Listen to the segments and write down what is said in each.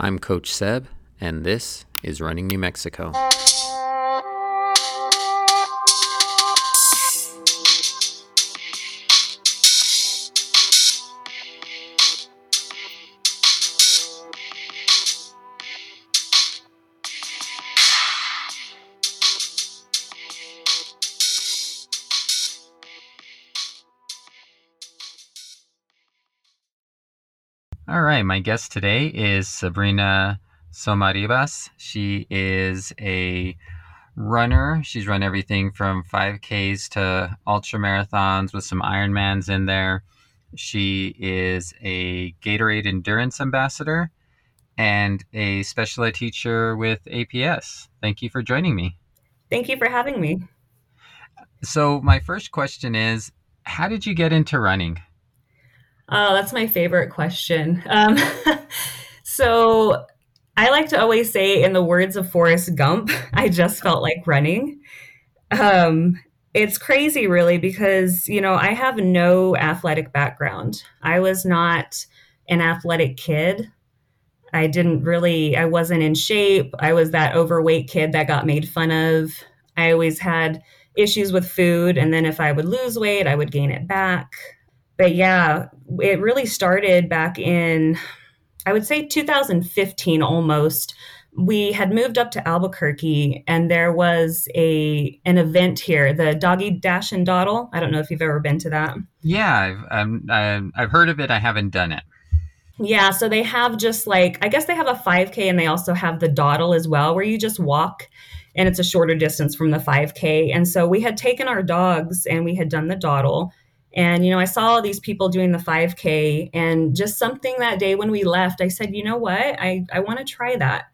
I'm Coach Seb, and this is Running New Mexico. My guest today is Sabrina Somaribas. She is a runner. She's run everything from 5Ks to ultra marathons with some Ironmans in there. She is a Gatorade Endurance Ambassador and a special ed teacher with APS. Thank you for joining me. Thank you for having me. So, my first question is How did you get into running? Oh, that's my favorite question. Um, so I like to always say, in the words of Forrest Gump, I just felt like running. Um, it's crazy, really, because, you know, I have no athletic background. I was not an athletic kid. I didn't really, I wasn't in shape. I was that overweight kid that got made fun of. I always had issues with food. And then if I would lose weight, I would gain it back but yeah, it really started back in, I would say 2015 almost. We had moved up to Albuquerque and there was a an event here, the Doggy Dash and Dawdle. I don't know if you've ever been to that. Yeah, I've, um, I've heard of it. I haven't done it. Yeah, so they have just like, I guess they have a 5K and they also have the Dawdle as well, where you just walk and it's a shorter distance from the 5K. And so we had taken our dogs and we had done the Dawdle and, you know, I saw all these people doing the 5K, and just something that day when we left, I said, you know what? I, I want to try that.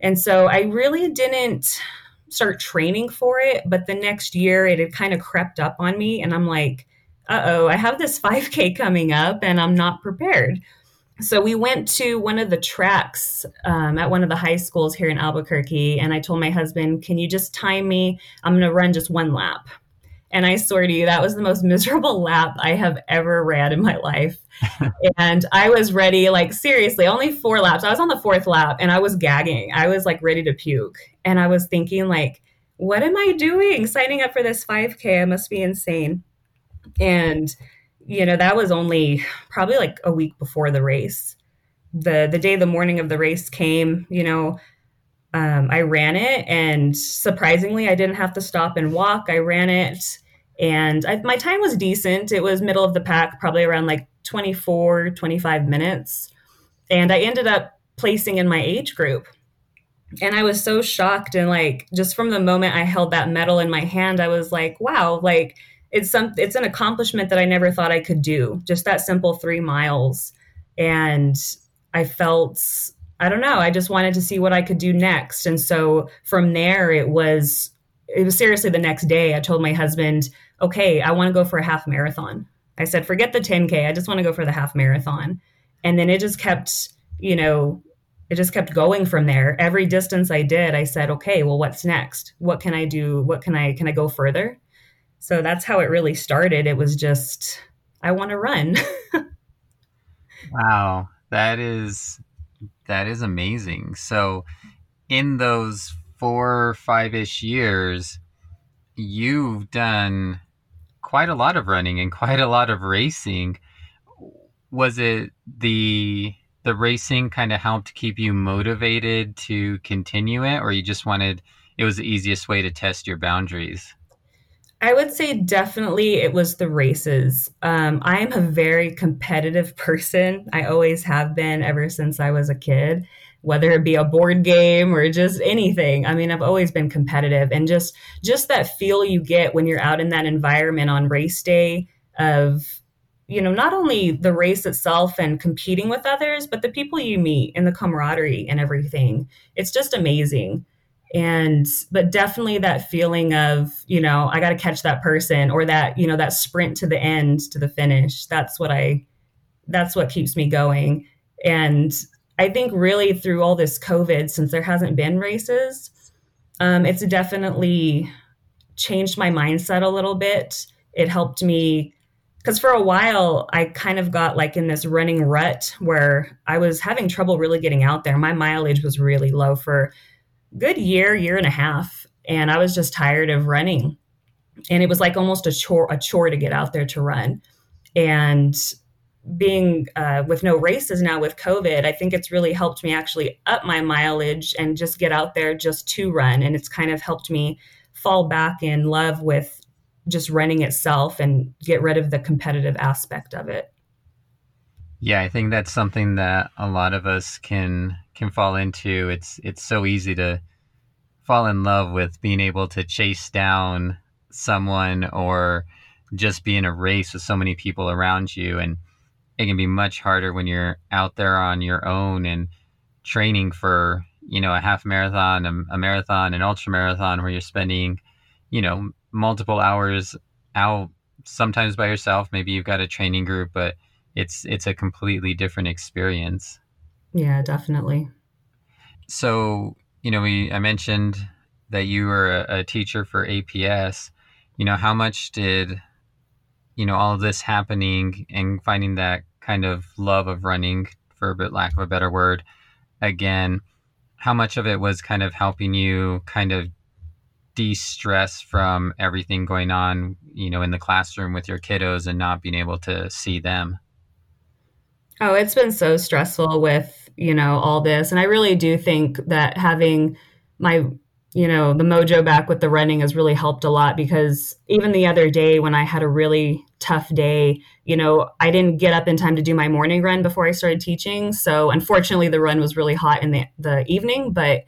And so I really didn't start training for it, but the next year it had kind of crept up on me, and I'm like, uh oh, I have this 5K coming up, and I'm not prepared. So we went to one of the tracks um, at one of the high schools here in Albuquerque, and I told my husband, Can you just time me? I'm going to run just one lap. And I swear to you, that was the most miserable lap I have ever ran in my life. and I was ready, like, seriously, only four laps. I was on the fourth lap and I was gagging. I was like ready to puke. And I was thinking, like, what am I doing signing up for this 5K? I must be insane. And, you know, that was only probably like a week before the race. The the day the morning of the race came, you know, um, I ran it, and surprisingly, I didn't have to stop and walk. I ran it, and I, my time was decent. It was middle of the pack, probably around like 24, 25 minutes. And I ended up placing in my age group. And I was so shocked. And like, just from the moment I held that medal in my hand, I was like, wow, like, it's some it's an accomplishment that I never thought I could do. Just that simple three miles. And I felt I don't know. I just wanted to see what I could do next. And so from there, it was, it was seriously the next day. I told my husband, okay, I want to go for a half marathon. I said, forget the 10K. I just want to go for the half marathon. And then it just kept, you know, it just kept going from there. Every distance I did, I said, okay, well, what's next? What can I do? What can I, can I go further? So that's how it really started. It was just, I want to run. wow. That is that is amazing. So, in those four, or five ish years, you've done quite a lot of running and quite a lot of racing. Was it the the racing kind of helped keep you motivated to continue it, or you just wanted it was the easiest way to test your boundaries? I would say definitely it was the races. Um, I am a very competitive person. I always have been ever since I was a kid, whether it be a board game or just anything. I mean, I've always been competitive, and just just that feel you get when you're out in that environment on race day of you know not only the race itself and competing with others, but the people you meet and the camaraderie and everything. It's just amazing and but definitely that feeling of you know i got to catch that person or that you know that sprint to the end to the finish that's what i that's what keeps me going and i think really through all this covid since there hasn't been races um, it's definitely changed my mindset a little bit it helped me because for a while I kind of got like in this running rut where I was having trouble really getting out there. My mileage was really low for good year, year and a half, and I was just tired of running. And it was like almost a chore a chore to get out there to run. And being uh, with no races now with COVID, I think it's really helped me actually up my mileage and just get out there just to run. And it's kind of helped me fall back in love with just running itself and get rid of the competitive aspect of it. Yeah, I think that's something that a lot of us can can fall into. It's it's so easy to fall in love with being able to chase down someone or just be in a race with so many people around you and it can be much harder when you're out there on your own and training for you know a half marathon a, a marathon an ultra marathon where you're spending you know multiple hours out sometimes by yourself. Maybe you've got a training group but it's it's a completely different experience. Yeah definitely. So you know we i mentioned that you were a, a teacher for aps you know how much did you know all of this happening and finding that kind of love of running for a bit lack of a better word again how much of it was kind of helping you kind of de-stress from everything going on you know in the classroom with your kiddos and not being able to see them? Oh it's been so stressful with you know all this. And i really do think that having my you know the mojo back with the running has really helped a lot because even the other day when i had a really tough day you know i didn't get up in time to do my morning run before i started teaching so unfortunately the run was really hot in the, the evening but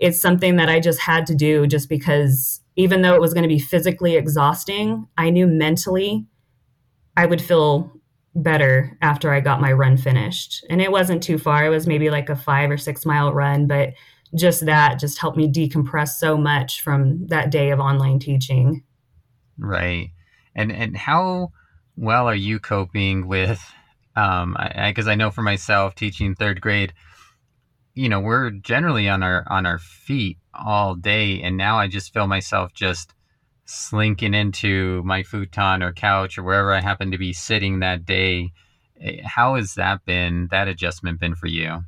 it's something that I just had to do just because even though it was going to be physically exhausting, I knew mentally I would feel better after I got my run finished. And it wasn't too far. It was maybe like a five or six mile run, but just that just helped me decompress so much from that day of online teaching. Right. And and how well are you coping with um because I, I, I know for myself teaching third grade you know we're generally on our on our feet all day and now i just feel myself just slinking into my futon or couch or wherever i happen to be sitting that day eh, how has that been that adjustment been for you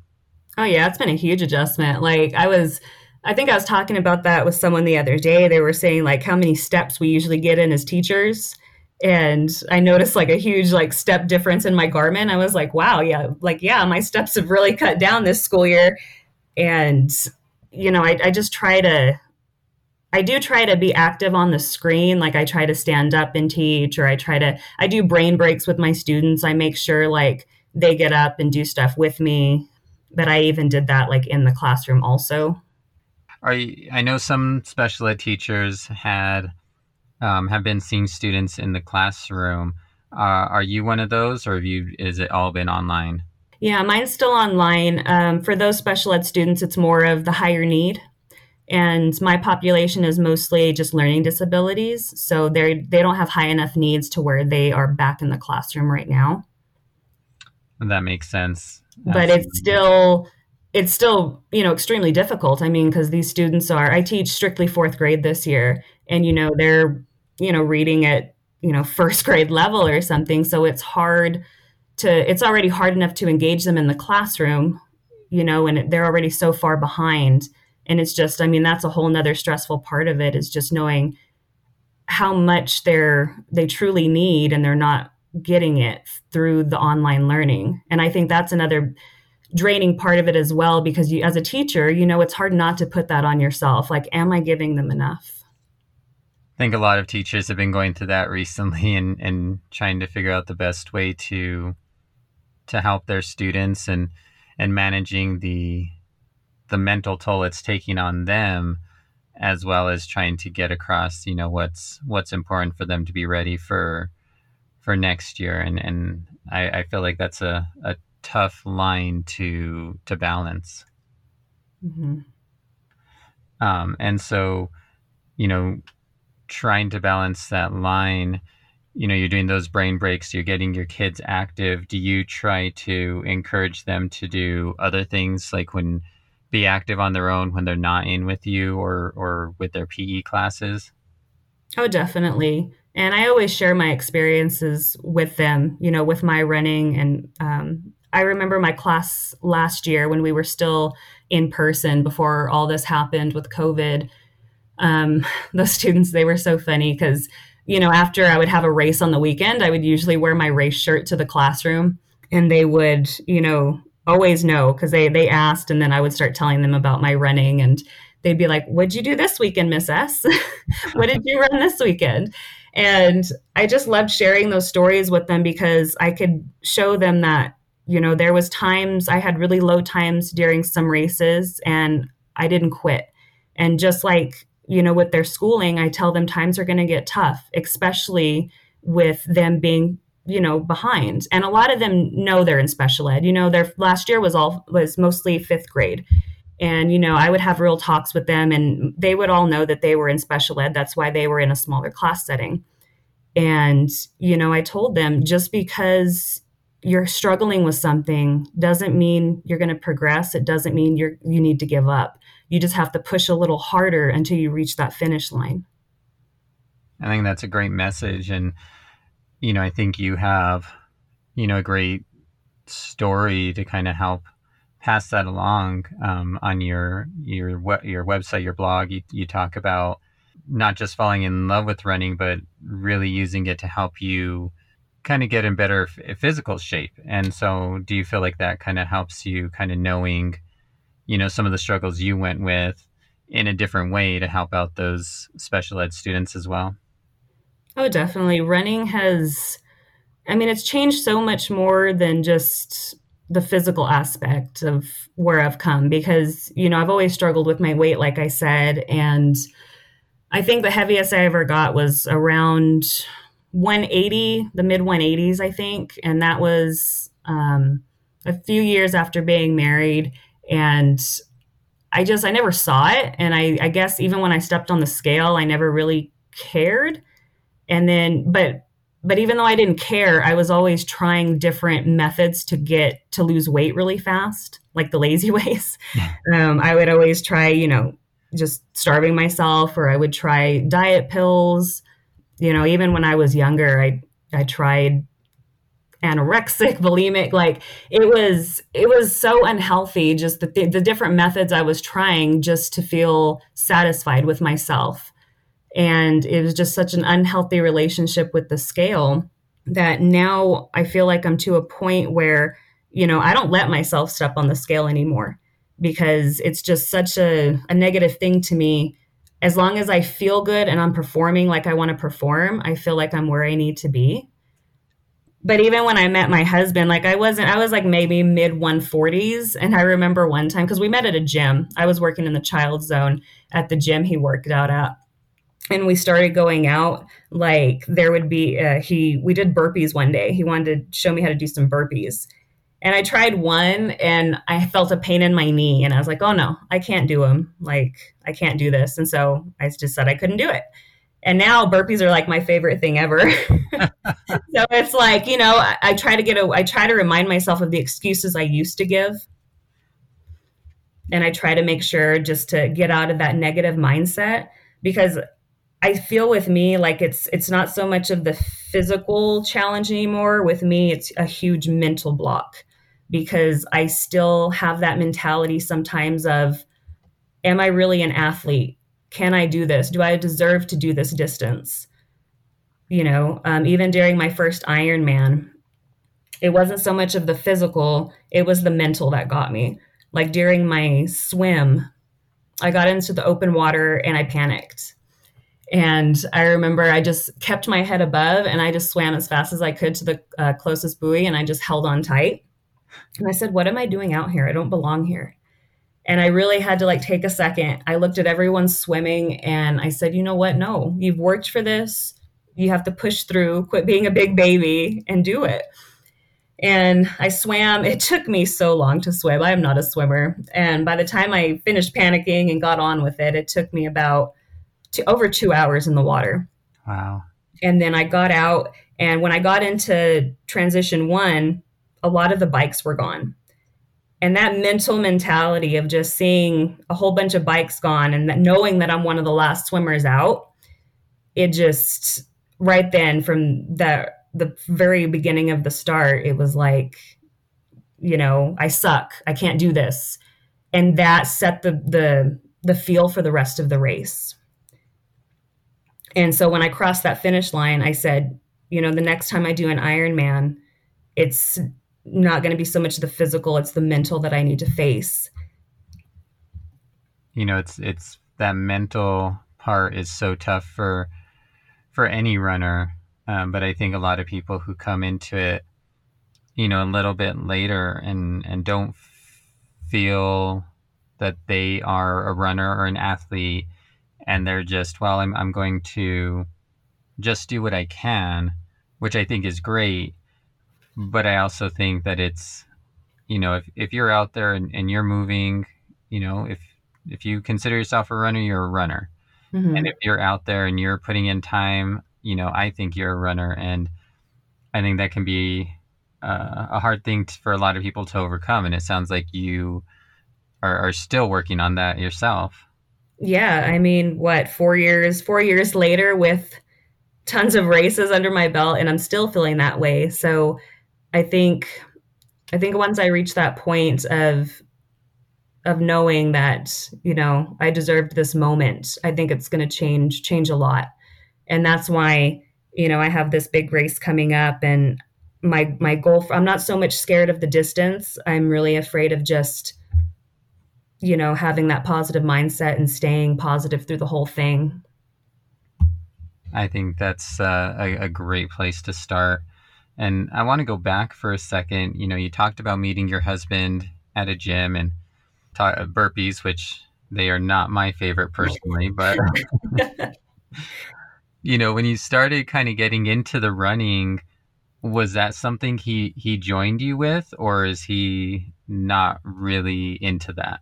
oh yeah it's been a huge adjustment like i was i think i was talking about that with someone the other day they were saying like how many steps we usually get in as teachers and I noticed like a huge like step difference in my Garmin. I was like, wow, yeah, like yeah, my steps have really cut down this school year. And you know, I, I just try to I do try to be active on the screen. Like I try to stand up and teach, or I try to I do brain breaks with my students. I make sure like they get up and do stuff with me. But I even did that like in the classroom also. Are you, I know some special ed teachers had um, have been seeing students in the classroom. Uh, are you one of those, or have you? Is it all been online? Yeah, mine's still online. Um, for those special ed students, it's more of the higher need, and my population is mostly just learning disabilities. So they they don't have high enough needs to where they are back in the classroom right now. That makes sense. But it's still it's still you know extremely difficult. I mean, because these students are I teach strictly fourth grade this year, and you know they're you know reading at you know first grade level or something so it's hard to it's already hard enough to engage them in the classroom you know and they're already so far behind and it's just i mean that's a whole nother stressful part of it is just knowing how much they're they truly need and they're not getting it through the online learning. And i think that's another draining part of it as well because you as a teacher you know it's hard not to put that on yourself. Like am i giving them enough? I think a lot of teachers have been going through that recently and, and trying to figure out the best way to to help their students and and managing the the mental toll it's taking on them as well as trying to get across you know what's what's important for them to be ready for for next year and and I, I feel like that's a, a tough line to to balance. Mm-hmm. um, and so you know trying to balance that line you know you're doing those brain breaks you're getting your kids active. Do you try to encourage them to do other things like when be active on their own when they're not in with you or or with their PE classes? Oh definitely And I always share my experiences with them, you know, with my running. And um, I remember my class last year when we were still in person before all this happened with COVID. Um, the students, they were so funny because, you know, after I would have a race on the weekend, I would usually wear my race shirt to the classroom and they would, you know, always know because they they asked and then I would start telling them about my running and they'd be like, What'd you do this weekend, Miss S? what did you run this weekend? And I just loved sharing those stories with them because I could show them that, you know, there was times I had really low times during some races and I didn't quit. And just like, you know, with their schooling, I tell them times are going to get tough, especially with them being you know behind. And a lot of them know they're in special ed. You know their last year was all was mostly fifth grade and you know i would have real talks with them and they would all know that they were in special ed. That's why they were in a smaller class setting. And you know i told them just because you're struggling with something doesn't mean you're going to progress. It doesn't mean you're you need to give up. You just have to push a little harder until you reach that finish line. I think that's a great message and you know, I think you have, you know, a great story to kind of help pass that along um, on your your your website, your blog. You, you talk about not just falling in love with running, but really using it to help you kind of get in better f- physical shape. And so, do you feel like that kind of helps you kind of knowing, you know, some of the struggles you went with in a different way to help out those special ed students as well? Oh, definitely. Running has, I mean, it's changed so much more than just the physical aspect of where I've come because, you know, I've always struggled with my weight, like I said. And I think the heaviest I ever got was around 180, the mid 180s, I think. And that was um, a few years after being married. And I just, I never saw it. And I, I guess even when I stepped on the scale, I never really cared and then but but even though I didn't care, I was always trying different methods to get to lose weight really fast, like the lazy ways. um, I would always try, you know, just starving myself, or I would try diet pills. You know, even when I was younger, I I tried anorexic, bulimic. Like it was it was so unhealthy. Just the the different methods I was trying just to feel satisfied with myself and it was just such an unhealthy relationship with the scale that now I feel like I'm to a point where, you know, I don't let myself step on the scale anymore because it's just such a, a negative thing to me. As long as I feel good and I'm performing like I want to perform, I feel like I'm where I need to be. But even when I met my husband, like I wasn't, I was like maybe mid 140s. And I remember one time, because we met at a gym, I was working in the child zone at the gym he worked out at and we started going out like there would be uh, he we did burpees one day. He wanted to show me how to do some burpees. And i tried one and i felt a pain in my knee and i was like oh no i can't do them like i can't do this. And so i just said i couldn't do it. And now burpees are like my favorite thing ever. So it's like you know I, I try to get a i try to remind myself of the excuses i used to give. And i try to make sure just to get out of that negative mindset because I feel with me like it's it's not so much of the physical challenge anymore. With me, it's a huge mental block because I still have that mentality sometimes of am I really an athlete? Can I do this? Do I deserve to do this distance? You know, um, even during my first Ironman, it wasn't so much of the physical, it was the mental that got me. Like during my swim, I got into the open water and I panicked and I remember I just kept my head above and I just swam as fast as I could to the uh, closest buoy and I just held on tight. And I said, What am I doing out here? I don't belong here. And I really had to like take a second. I looked at everyone swimming and I said, You know what? No, you've worked for this. You have to push through, quit being a big baby and do it. And I swam. It took me so long to swim. I am not a swimmer. And by the time I finished panicking and got on with it, it took me about to over two hours in the water. Wow. And then I got out, and when I got into transition one, a lot of the bikes were gone. And that mental mentality of just seeing a whole bunch of bikes gone and that knowing that I'm one of the last swimmers out, it just right then from the the very beginning of the start, it was like, you know, I suck. I can't do this. And that set the the the feel for the rest of the race. And so when I crossed that finish line, I said, you know, the next time I do an Ironman, it's not going to be so much the physical, it's the mental that I need to face. You know, it's it's that mental part is so tough for for any runner, um, but I think a lot of people who come into it, you know, a little bit later and and don't feel that they are a runner or an athlete, and they're just well, I'm I'm going to just do what I can, which I think is great but I also think that it's, you know, if, if you're out there and, and you're moving, you know, if if you consider yourself a runner, you're a runner. Mm-hmm. And if you're out there and you're putting in time, you know, I think you're a runner. And I think that can be uh, a hard thing for a lot of people to overcome. And it sounds like you are, are still working on that yourself. Yeah. I mean, what, four years, four years later with tons of races under my belt, and I'm still feeling that way. So, I think I think once I reach that point of of knowing that you know I deserved this moment, I think it's going to change change a lot, and that's why you know I have this big race coming up, and my my goal. For, I'm not so much scared of the distance. I'm really afraid of just you know having that positive mindset and staying positive through the whole thing. I think that's uh, a, a great place to start. And I want to go back for a second. You know, you talked about meeting your husband at a gym and ta- burpees, which they are not my favorite personally, but you know, when you started kind of getting into the running, was that something he he joined you with or is he not really into that?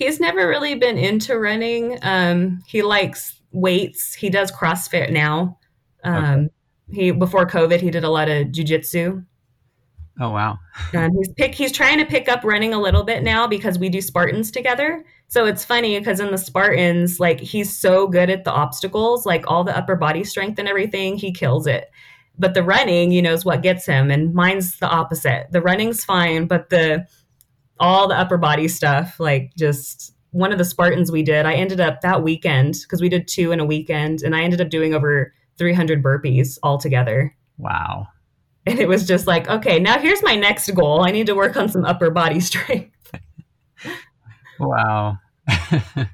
He's never really been into running. Um, he likes weights. He does CrossFit now. Um, okay. He before COVID, he did a lot of jujitsu. Oh wow! um, he's pick. He's trying to pick up running a little bit now because we do Spartans together. So it's funny because in the Spartans, like he's so good at the obstacles, like all the upper body strength and everything, he kills it. But the running, you know, is what gets him. And mine's the opposite. The running's fine, but the all the upper body stuff, like just one of the Spartans we did, I ended up that weekend because we did two in a weekend, and I ended up doing over 300 burpees altogether. Wow. And it was just like, okay, now here's my next goal. I need to work on some upper body strength. wow. uh,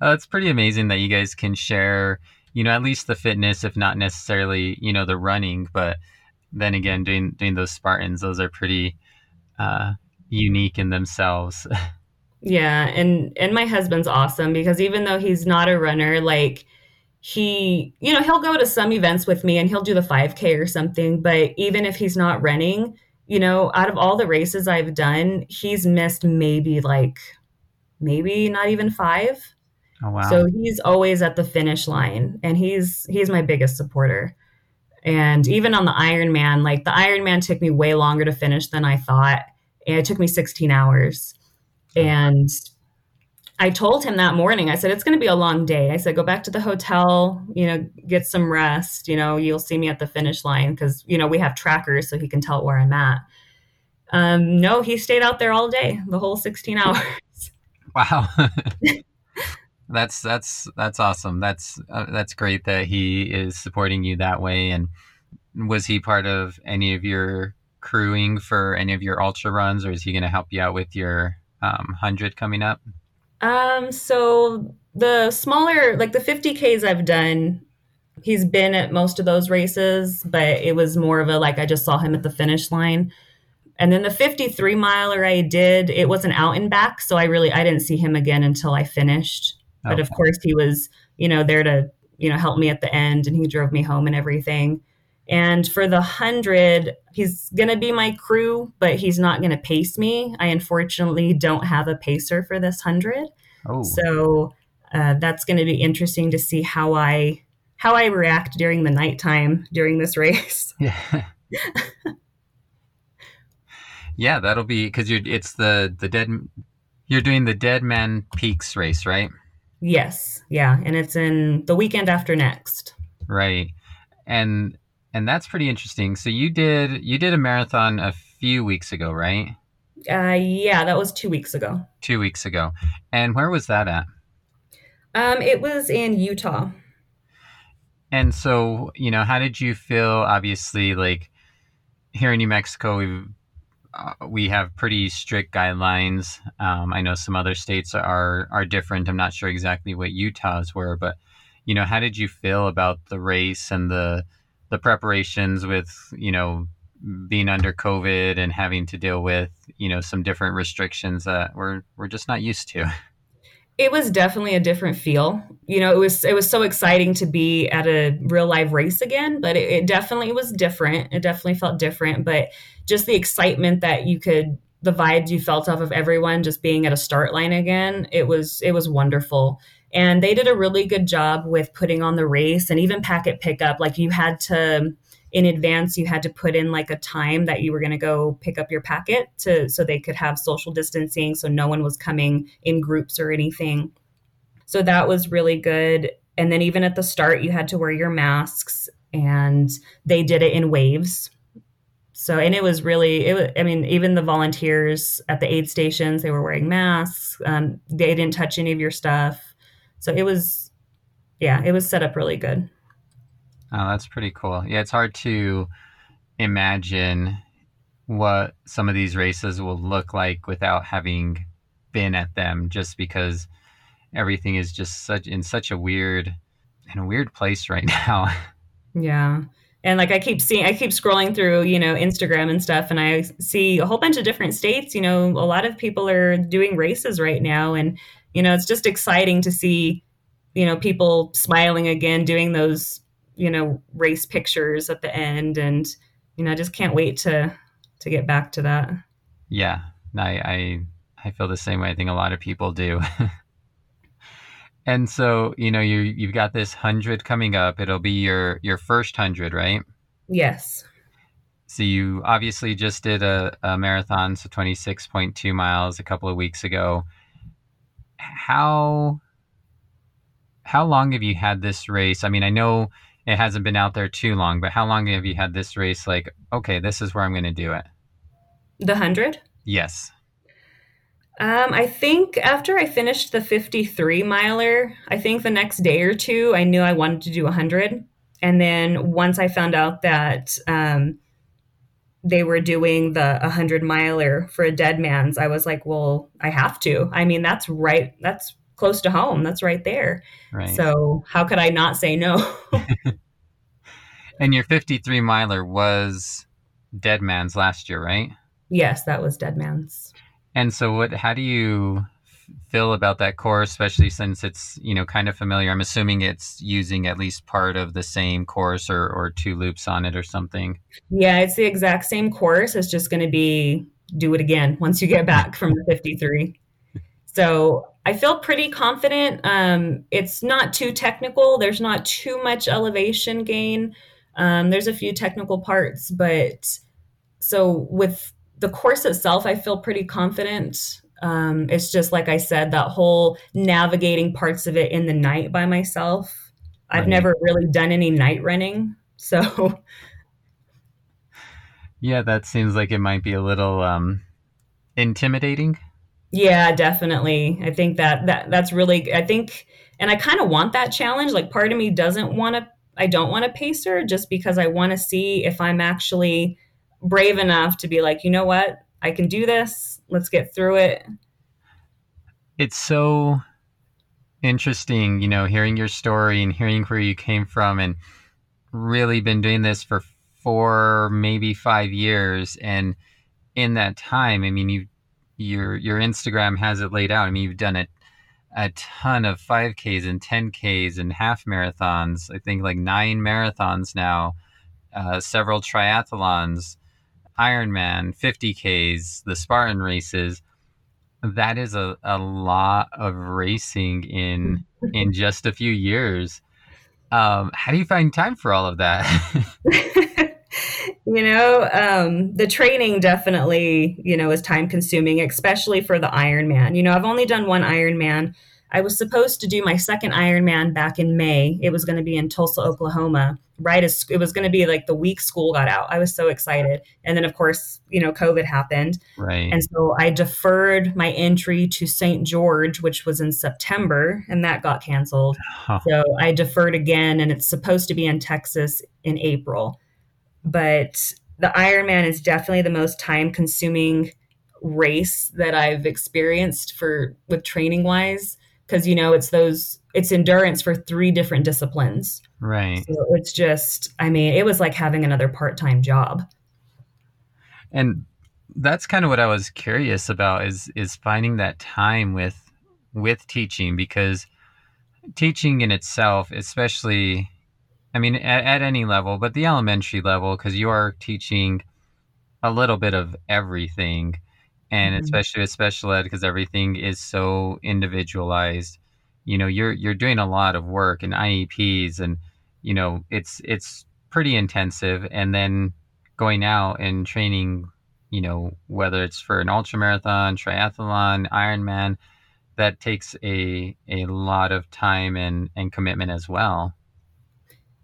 it's pretty amazing that you guys can share, you know, at least the fitness, if not necessarily, you know, the running. But then again, doing doing those Spartans, those are pretty uh, unique in themselves. yeah, and and my husband's awesome because even though he's not a runner, like he, you know, he'll go to some events with me and he'll do the 5K or something. But even if he's not running, you know, out of all the races I've done, he's missed maybe like, maybe not even five. Oh, wow. So he's always at the finish line and he's, he's my biggest supporter. And even on the Ironman, like the Ironman took me way longer to finish than I thought. And it took me 16 hours. And I told him that morning, I said, it's going to be a long day. I said, go back to the hotel, you know, get some rest. You know, you'll see me at the finish line because, you know, we have trackers so he can tell where I'm at. Um, no, he stayed out there all day, the whole 16 hours. Wow. that's, that's, that's awesome. That's, uh, that's great that he is supporting you that way. And was he part of any of your crewing for any of your ultra runs or is he going to help you out with your um, 100 coming up? Um, so the smaller, like the 50Ks I've done, he's been at most of those races, but it was more of a like I just saw him at the finish line. And then the 53 miler I did, it wasn't out and back. So I really, I didn't see him again until I finished. Okay. But of course, he was, you know, there to, you know, help me at the end and he drove me home and everything. And for the 100, he's going to be my crew, but he's not going to pace me. I unfortunately don't have a pacer for this 100. Oh. So uh, that's going to be interesting to see how I how I react during the nighttime during this race. Yeah. yeah, that'll be because you're it's the the dead you're doing the Deadman Peaks race, right? Yes. Yeah, and it's in the weekend after next. Right and and that's pretty interesting. So you did you did a marathon a few weeks ago, right? Uh, yeah, that was two weeks ago. Two weeks ago, and where was that at? Um, it was in Utah. And so, you know, how did you feel? Obviously, like here in New Mexico, we uh, we have pretty strict guidelines. Um, I know some other states are are different. I'm not sure exactly what Utah's were, but you know, how did you feel about the race and the the preparations with you know being under COVID and having to deal with you know some different restrictions that we're we're just not used to. It was definitely a different feel. You know, it was it was so exciting to be at a real live race again, but it, it definitely was different. It definitely felt different, but just the excitement that you could the vibes you felt off of everyone just being at a start line again, it was it was wonderful. And they did a really good job with putting on the race and even packet pickup. Like you had to in advance you had to put in like a time that you were going to go pick up your packet to so they could have social distancing so no one was coming in groups or anything. So that was really good. And then even at the start you had to wear your masks and they did it in waves. So and it was really it was, i mean even the volunteers at the aid stations they were wearing masks. Um, they didn't touch any of your stuff so it was yeah it was set up really good Oh, that's pretty cool. Yeah, it's hard to imagine what some of these races will look like without having been at them just because everything is just such in such a weird in a weird place right now. Yeah. And like I keep seeing I keep scrolling through, you know, Instagram and stuff and I see a whole bunch of different states, you know, a lot of people are doing races right now and you know, it's just exciting to see, you know, people smiling again doing those you know race pictures at the end. And you know i just can't wait to to get back to that. Yeah. I i, I feel the same way. I think a lot of people do. And so you know you you've got this 100 coming up. It'll be your your first 100 right? Yes. So you obviously just did a, a marathon so 26.2 miles a couple of weeks ago how how long have you had this race i mean i know it hasn't been out there too long, but how long have you had this race? Like, okay, this is where I'm going to do it. The hundred. Yes. Um, I think after I finished the 53 miler, I think the next day or two, I knew I wanted to do 100. And then once I found out that um, they were doing the 100 miler for a dead man's, I was like, well, I have to. I mean, that's right. That's close to home. That's right there. Right. So how could I not say no? and your 53 miler was Dead Man's last year, right? Yes, that was Dead Man's. And so what how do you feel about that course, especially since it's, you know, kind of familiar? I'm assuming it's using at least part of the same course or, or two loops on it or something. Yeah, it's the exact same course. It's just going to be do it again once you get back from the 53. So I feel pretty confident. Um, it's not too technical. There's not too much elevation gain. Um, there's a few technical parts, but so with the course itself, I feel pretty confident. Um, it's just like I said, that whole navigating parts of it in the night by myself. I've right. never really done any night running, so yeah, that seems like it might be a little um, intimidating. Yeah, definitely. I think that that that's really I think and I kind of want that challenge. Like part of me doesn't want to I don't want to pacer just because I want to see if I'm actually brave enough to be like, "You know what? I can do this. Let's get through it." It's so interesting, you know, hearing your story and hearing where you came from and really been doing this for 4 maybe 5 years and in that time, I mean, you your your Instagram has it laid out. I mean, you've done it a ton of 5Ks and 10Ks and half marathons. I think like nine marathons now, uh, several triathlons, Ironman, 50Ks, the Spartan races. That is a, a lot of racing in in just a few years. Um, how do you find time for all of that? you know um, the training definitely you know is time consuming especially for the ironman you know i've only done one ironman I was supposed to do my second Ironman back in May. It was going to be in Tulsa, Oklahoma, right as it was going to be like the week school got out. I was so excited. And then, of course, you know, COVID happened. Right. And so I deferred my entry to St. George, which was in September, and that got canceled. Huh. So I deferred again, and it's supposed to be in Texas in April. But the Ironman is definitely the most time consuming race that I've experienced for with training wise because you know it's those it's endurance for three different disciplines. Right. So it's just I mean it was like having another part-time job. And that's kind of what I was curious about is is finding that time with with teaching because teaching in itself, especially I mean at, at any level, but the elementary level because you are teaching a little bit of everything and Mhm. especially with special ed because everything is so individualized you know you're you're doing a lot of work and IEPs and you know it's it's pretty intensive and then going out and training you know whether it's for an ultra marathon triathlon ironman that takes a a lot of time and and commitment as well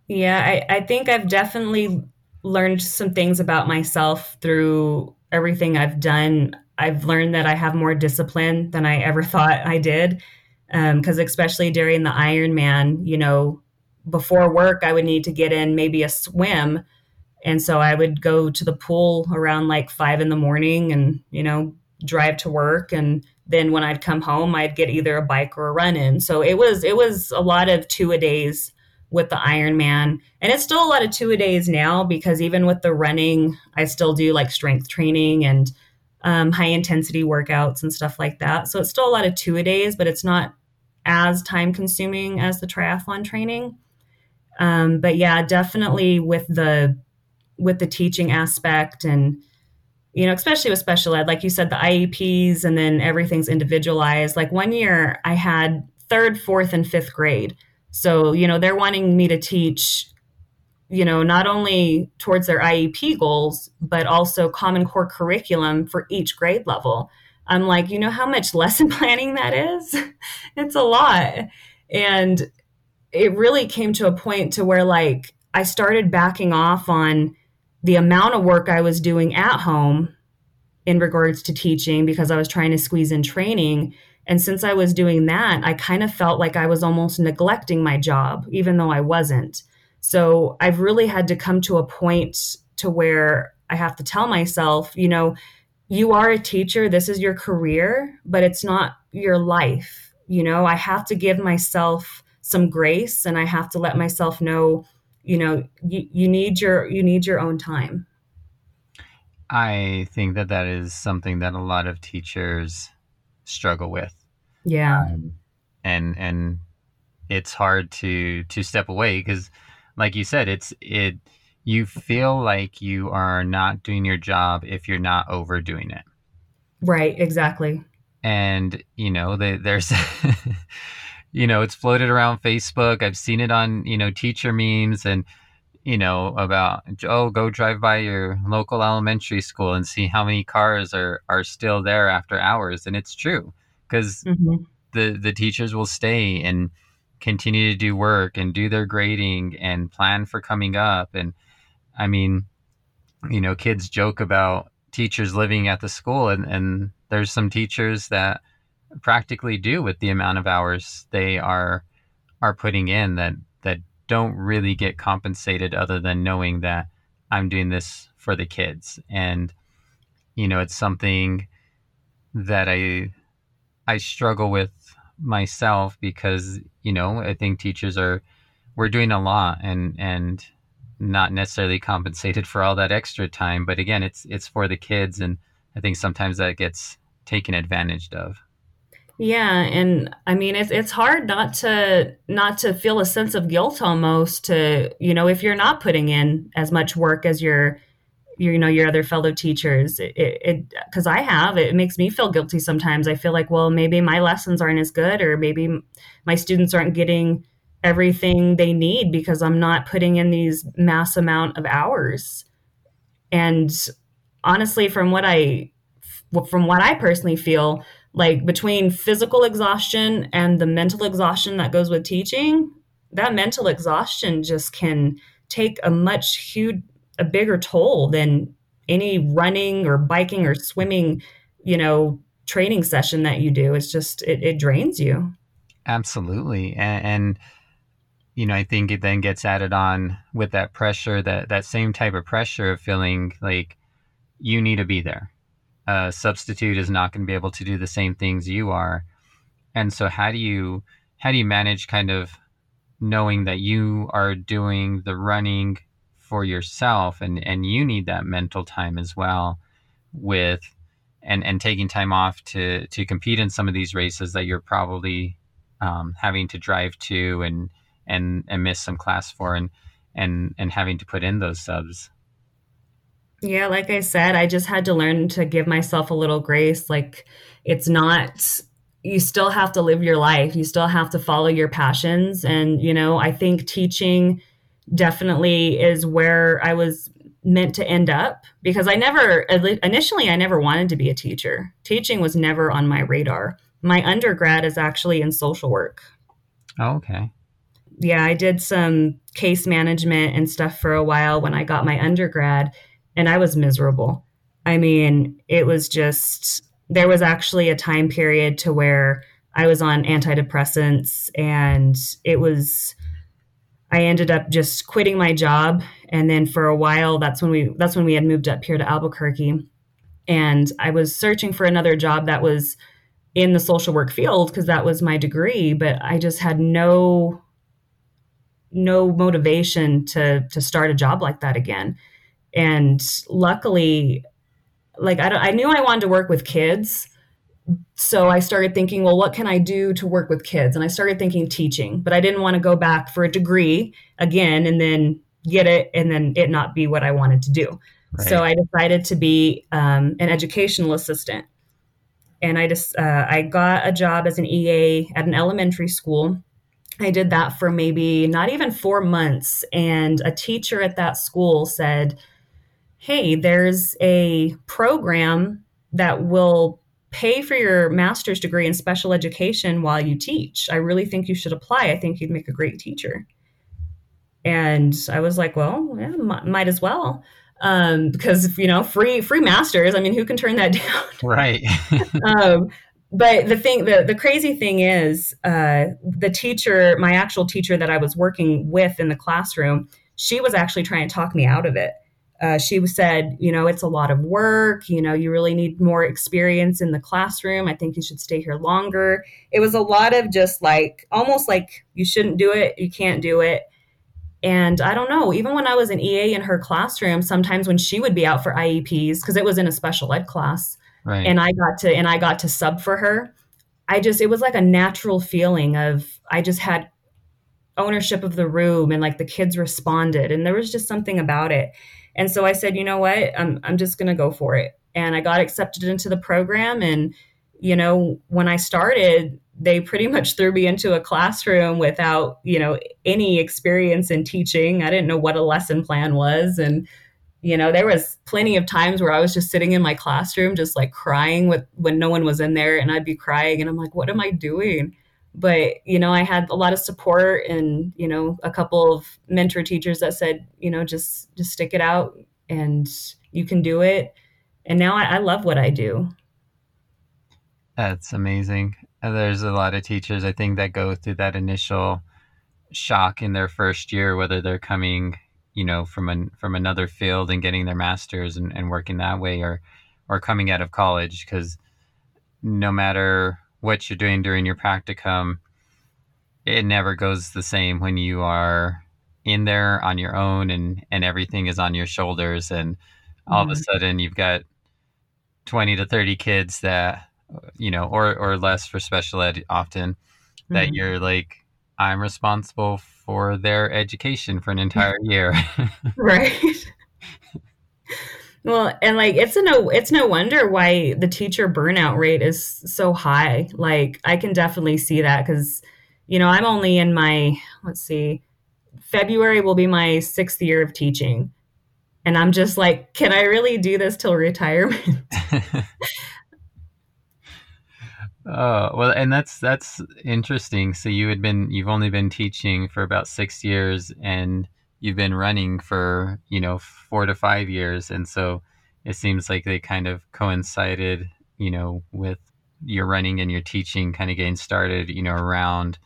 Yeah, I, I think I've definitely learned some things about myself through everything I've done. I've learned that I have more discipline than I ever thought I did. Um, because especially during the Ironman, you know, before work, I would need to get in maybe a swim. And so I would go to the pool around like five in the morning and, you know, drive to work. And then when I'd come home, I'd get either a bike or a run in. So it was, it was a lot of two a days with the Ironman. And it's still a lot of two a days now because even with the running, I still do like strength training and um, high intensity workouts and stuff like that. So it's still a lot of two a days, but it's not as time consuming as the triathlon training. Um, but yeah, definitely with the with the teaching aspect and you know, especially with special ed, like you said, the IEPs and then everything's individualized. Like one year I had third, fourth, and fifth grade. So, you know, they're wanting me to teach, you know, not only towards their IEP goals, but also Common Core curriculum for each grade level. I'm like, you know how much lesson planning that is? it's a lot. And it really came to a point to where like I started backing off on the amount of work I was doing at home in regards to teaching because I was trying to squeeze in training. And since I was doing that, I kind of felt like I was almost neglecting my job, even though I wasn't. So I've really had to come to a point to where I have to tell myself, you know, you are a teacher, this is your career, but it's not your life. You know, I have to give myself some grace and I have to let myself know, you know, you, you need your you need your own time. i think that that is something that a lot of teachers struggle with Yeah. um, and and it's hard to to step away because like you said it's it you feel like you are not doing your job if you're not overdoing it. Right, exactly. and you know they, there's you know it's floated around facebook. I've seen it on you know teacher memes and you know about oh go drive by your local elementary school and see how many cars are are still there after hours. And it's true because hmm the the teachers will stay and continue to do work and do their grading and plan for coming up. And i mean you know kids joke about teachers living at the school and and there's some teachers that practically do with the amount of hours they are are putting in that that don't really get compensated other than knowing that I'm doing this for the kids. And you know it's something that I I struggle with myself because you know I think teachers are we're doing a lot and and not necessarily compensated for all that extra time. But again it's it's for the kids and I think sometimes that gets taken advantage of. Yeah, and I mean it's it's hard not to not to feel a sense of guilt almost to, you know, if you're not putting in as much work as your your you know your other fellow teachers. It because I have it makes me feel guilty sometimes. I feel like, well, maybe my lessons aren't as good or maybe my students aren't getting everything they need because I'm not putting in these mass amount of hours. And honestly, from what I from what I personally feel, like between physical exhaustion and the mental exhaustion that goes with teaching, that mental exhaustion just can take a much huge a bigger toll than any running or biking or swimming, you know, training session that you do. It's just it, it drains you. Absolutely. And, and you know, I think it then gets added on with that pressure, that that same type of pressure of feeling like you need to be there. A substitute is not going to be able to do the same things you are. And so how do you how do you manage kind of knowing that you are doing the running for yourself and and you need that mental time as well with and and taking time off to to compete in some of these races that you're probably um, having to drive to and and and miss some class for and and and having to put in those subs. Yeah like i said i just had to learn to give myself a little grace. Like it's not you still have to live your life. You still have to follow your passions. And you know i think teaching definitely is where i was meant to end up because i never initially i never wanted to be a teacher. Teaching was never on my radar. My undergrad is actually in social work. Oh, okay. Yeah, I did some case management and stuff for a while when I got my undergrad, and I was miserable. I mean, it was just, there was actually a time period to where I was on antidepressants, and it was, I ended up just quitting my job. And then for a while, that's when we, that's when we had moved up here to Albuquerque. And I was searching for another job that was in the social work field because that was my degree, but I just had no no motivation to to start a job like that again. And luckily, like I, I knew I wanted to work with kids, so I started thinking, well, what can I do to work with kids? And I started thinking teaching, but I didn't want to go back for a degree again and then get it and then it not be what I wanted to do. Right. So I decided to be um, an educational assistant, and I just uh, I got a job as an EA at an elementary school I did that for maybe not even four months. And a teacher at that school said, Hey, there's a program that will pay for your master's degree in special education while you teach. I really think you should apply. I think you'd make a great teacher. And I was like, well, yeah, m- might as well. Um, because you know, free free masters. I mean, who can turn that down? Right. um, but the thing the, the crazy thing is uh, the teacher my actual teacher that i was working with in the classroom she was actually trying to talk me out of it uh, she said you know it's a lot of work you know you really need more experience in the classroom i think you should stay here longer it was a lot of just like almost like you shouldn't do it you can't do it and i don't know even when i was an ea in her classroom sometimes when she would be out for ieps because it was in a special ed class right. and I got to and I got to sub for her. I just it was like a natural feeling of I just had ownership of the room and like the kids responded and there was just something about it. And so I said, you know what? I'm I'm just going to go for it. And I got accepted into the program and you know, when I started, they pretty much threw me into a classroom without, you know, any experience in teaching. I didn't know what a lesson plan was and you know there was plenty of times where i was just sitting in my classroom just like crying with when no one was in there and i'd be crying and i'm like what am i doing but you know i had a lot of support and you know a couple of mentor teachers that said you know just just stick it out and you can do it. And now i, I love what i do. That's amazing. There's a lot of teachers i think that go through that initial shock in their first year whether they're coming you know from an from another field and getting their masters and, and working that way or or coming out of college. Because no matter what you're doing during your practicum it never goes the same when you are in there on your own and and everything is on your shoulders and all mm-hmm. of a mm-hmm. sudden you've got 20 to 30 kids that you know or or less for special ed often that mm-hmm. you're like i'm responsible for their education for an entire year. right. Well, and like it's a no it's no wonder why the teacher burnout rate is so high. Like I can definitely see that cuz you know, I'm only in my let's see February will be my 6th year of teaching. And I'm just like, can I really do this till retirement? Oh, well, and that's that's interesting. So you had been you've only been teaching for about 6 years and you've been running for, you know, 4 to 5 years and so it seems like they kind of coincided, you know, with your running and your teaching kind of getting started, you know, around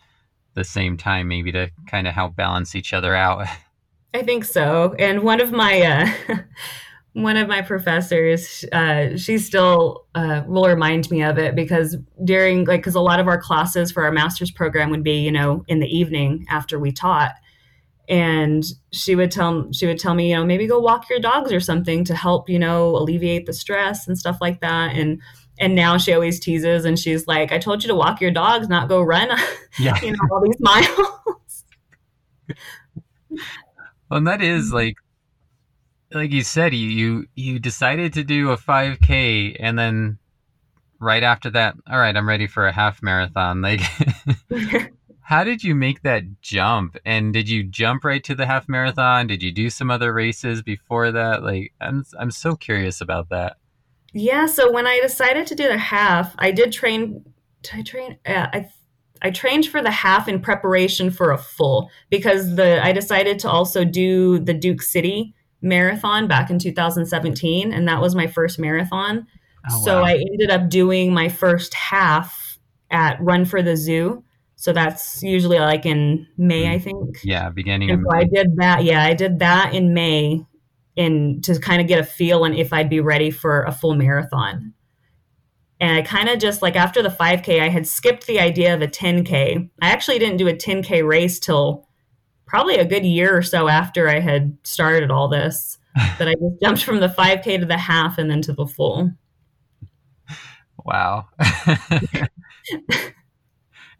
the same time maybe to kind of help balance each other out. I think so. And one of my uh, one of my professors, uh, she still uh, will remind me of it because during like because a lot of our classes for our master's program would be you know in the evening after we taught, and she would tell she would tell me you know maybe go walk your dogs or something to help you know alleviate the stress and stuff like that. And and now she always teases and she's like i told you to walk your dogs not go run. Yeah. you know all these miles. Well and that is mm-hmm. like like you said you you, you decided to do a 5k and then right after that all right i'm ready for a half marathon. Like how did you make that jump and did you jump right to the half marathon did you do some other races before that like i'm i'm so curious about that yeah, so when I decided to do the half, I did train. Did I train? Yeah, I I trained for the half in preparation for a full because the I decided to also do the Duke City marathon back in 2017, and that was my first marathon. Oh, wow. So I ended up doing my first half at Run for the Zoo. So that's usually like in May, I mm. think. Yeah, beginning. And so I did that. Yeah, I did that in May, in to kind of get a feel and if I'd be ready for a full marathon. And I kind of just like after the 5K, I had skipped the idea of a 10K. I actually didn't do a 10K race till probably a good year or so after I had started all this. that I just jumped from the 5K to the half and then to the full. Wow.